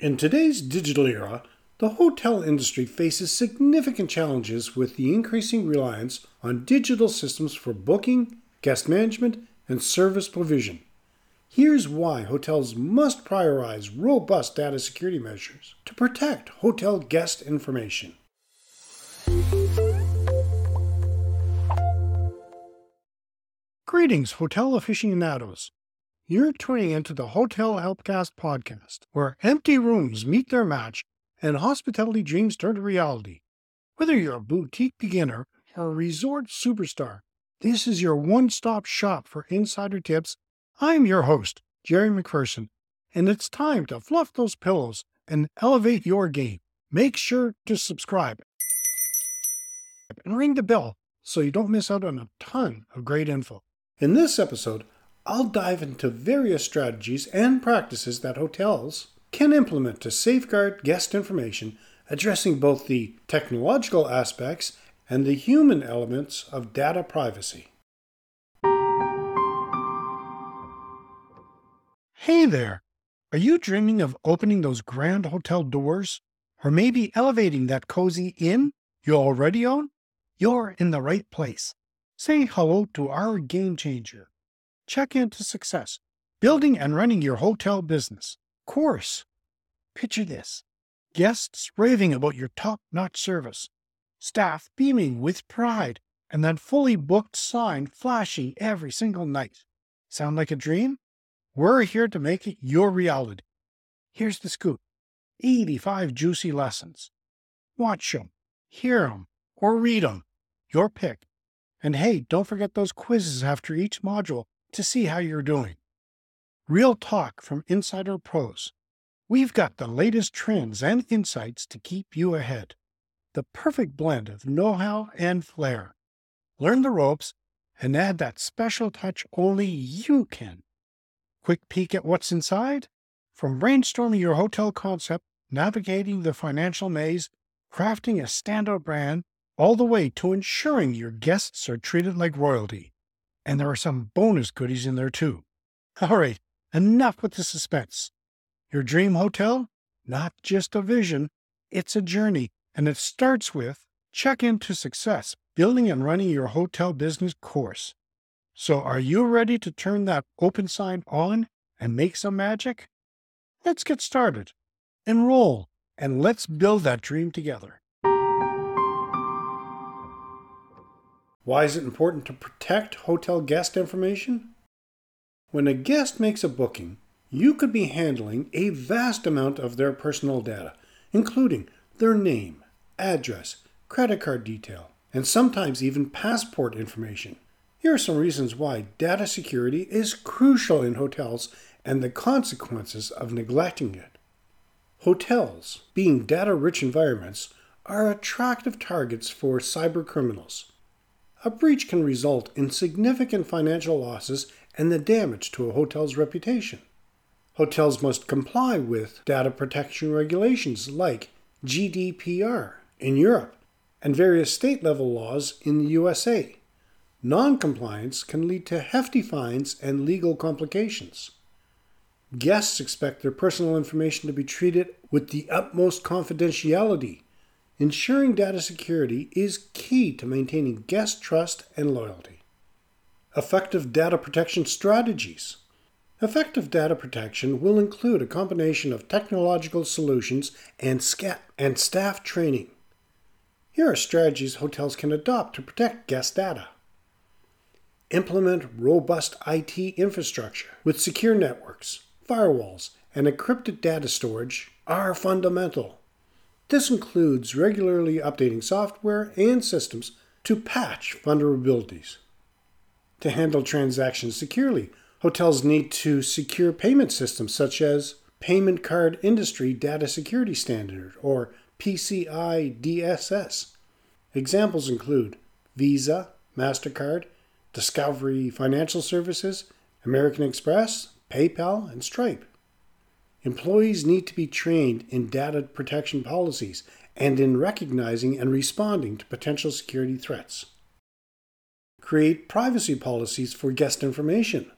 In today's digital era, the hotel industry faces significant challenges with the increasing reliance on digital systems for booking, guest management, and service provision. Here's why hotels must prioritize robust data security measures to protect hotel guest information. Greetings, hotel aficionados. You're tuning into the Hotelier Helpcast podcast, where empty rooms meet their match and hospitality dreams turn to reality. Whether you're a boutique beginner or a resort superstar, this is your one stop shop for insider tips. I'm your host, Jerry McPherson, and it's time to fluff those pillows and elevate your game. Make sure to subscribe and ring the bell so you don't miss out on a ton of great info. In this episode, I'll dive into various strategies and practices that hotels can implement to safeguard guest information, addressing both the technological aspects and the human elements of data privacy. Hey there! Are you dreaming of opening those grand hotel doors? Or maybe elevating that cozy inn you already own? You're in the right place. Say hello to our game changer check-in to success, building and running your hotel business. Course. Picture this guests raving about your top notch service, staff beaming with pride, and that fully booked sign flashing every single night. Sound like a dream? We're here to make it your reality. Here's the scoop 85 juicy lessons. Watch them, hear them, or read them. Your pick. And hey, don't forget those quizzes after each module to see how you're doing. Real talk from Insider Pros. We've got the latest trends and insights to keep you ahead. The perfect blend of know how and flair. Learn the ropes and add that special touch only you can. Quick peek at what's inside? From brainstorming your hotel concept, navigating the financial maze, crafting a standout brand, all the way to ensuring your guests are treated like royalty. And there are some bonus goodies in there too. All right, enough with the suspense. Your dream hotel? Not just a vision, it's a journey, and it starts with check-in to success, building and running your hotel business course. So, are you ready to turn that open sign on and make some magic? Let's get started. Enroll, and let's build that dream together. Why is it important to protect hotel guest information? When a guest makes a booking, you could be handling a vast amount of their personal data, including their name, address, credit card detail, and sometimes even passport information. Here are some reasons why data security is crucial in hotels and the consequences of neglecting it. Hotels, being data rich environments, are attractive targets for cyber criminals a breach can result in significant financial losses and the damage to a hotel's reputation. Hotels must comply with data protection regulations like GDPR in Europe and various state level laws in the USA. Non-compliance can lead to hefty fines and legal complications. Guests expect their personal information to be treated with the utmost confidentiality Ensuring data security is key to maintaining guest trust and loyalty. Effective data protection strategies. Effective data protection will include a combination of technological solutions and, sca- and staff training. Here are strategies hotels can adopt to protect guest data. Implement robust IT infrastructure with secure networks, firewalls, and encrypted data storage are fundamental. This includes regularly updating software and systems to patch vulnerabilities. To handle transactions securely, hotels need to secure payment systems such as Payment Card Industry Data Security Standard or PCI DSS. Examples include Visa, MasterCard, Discover Financial Services, American Express, PayPal, and Stripe. Employees need to be trained in data protection policies and in recognizing and responding to potential security threats. Create privacy policies for guest information.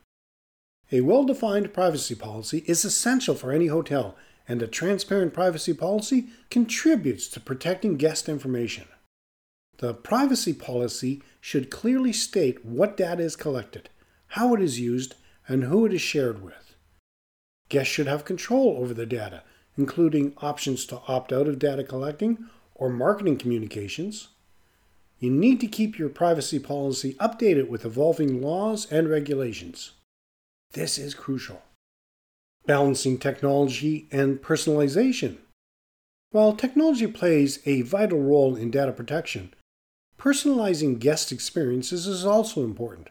A well defined privacy policy is essential for any hotel and a transparent privacy policy contributes to protecting guest information. The privacy policy should clearly state what data is collected, how it is used, and who it is shared with. Guests should have control over the data, including options to opt out of data collecting or marketing communications. You need to keep your privacy policy updated with evolving laws and regulations. This is crucial. Balancing technology and personalization. While technology plays a vital role in data protection, personalizing guest experiences is also important.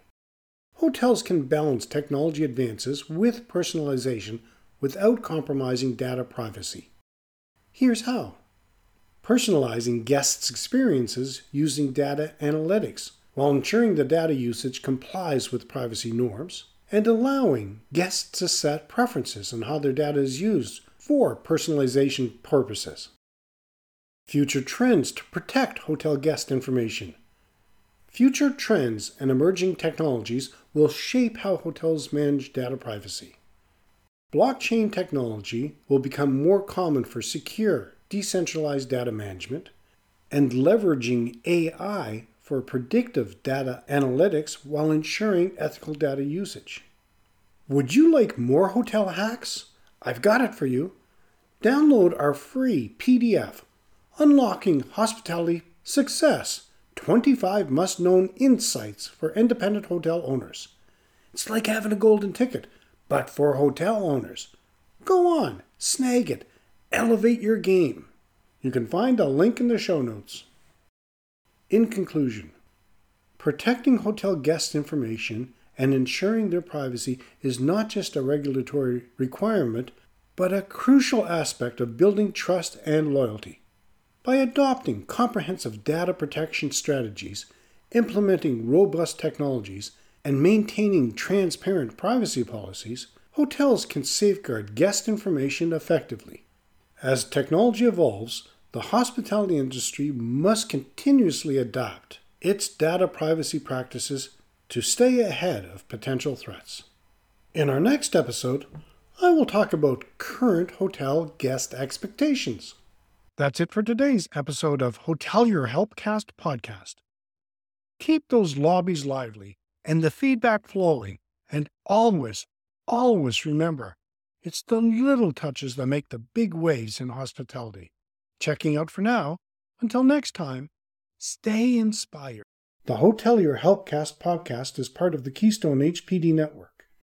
Hotels can balance technology advances with personalization without compromising data privacy. Here's how personalizing guests' experiences using data analytics while ensuring the data usage complies with privacy norms, and allowing guests to set preferences on how their data is used for personalization purposes. Future trends to protect hotel guest information. Future trends and emerging technologies will shape how hotels manage data privacy. Blockchain technology will become more common for secure, decentralized data management, and leveraging AI for predictive data analytics while ensuring ethical data usage. Would you like more hotel hacks? I've got it for you. Download our free PDF, Unlocking Hospitality Success 25 Must Known Insights for Independent Hotel Owners. It's like having a golden ticket but for hotel owners. Go on, snag it, elevate your game. You can find a link in the show notes. In conclusion, protecting hotel guest information and ensuring their privacy is not just a regulatory requirement, but a crucial aspect of building trust and loyalty. By adopting comprehensive data protection strategies, implementing robust technologies, and maintaining transparent privacy policies, hotels can safeguard guest information effectively. As technology evolves, the hospitality industry must continuously adapt its data privacy practices to stay ahead of potential threats. In our next episode, I will talk about current hotel guest expectations. That's it for today's episode of Hotelier Helpcast podcast. Keep those lobbies lively and the feedback flowing. And always, always remember it's the little touches that make the big waves in hospitality. Checking out for now. Until next time, stay inspired. The Hotelier Helpcast podcast is part of the Keystone HPD network.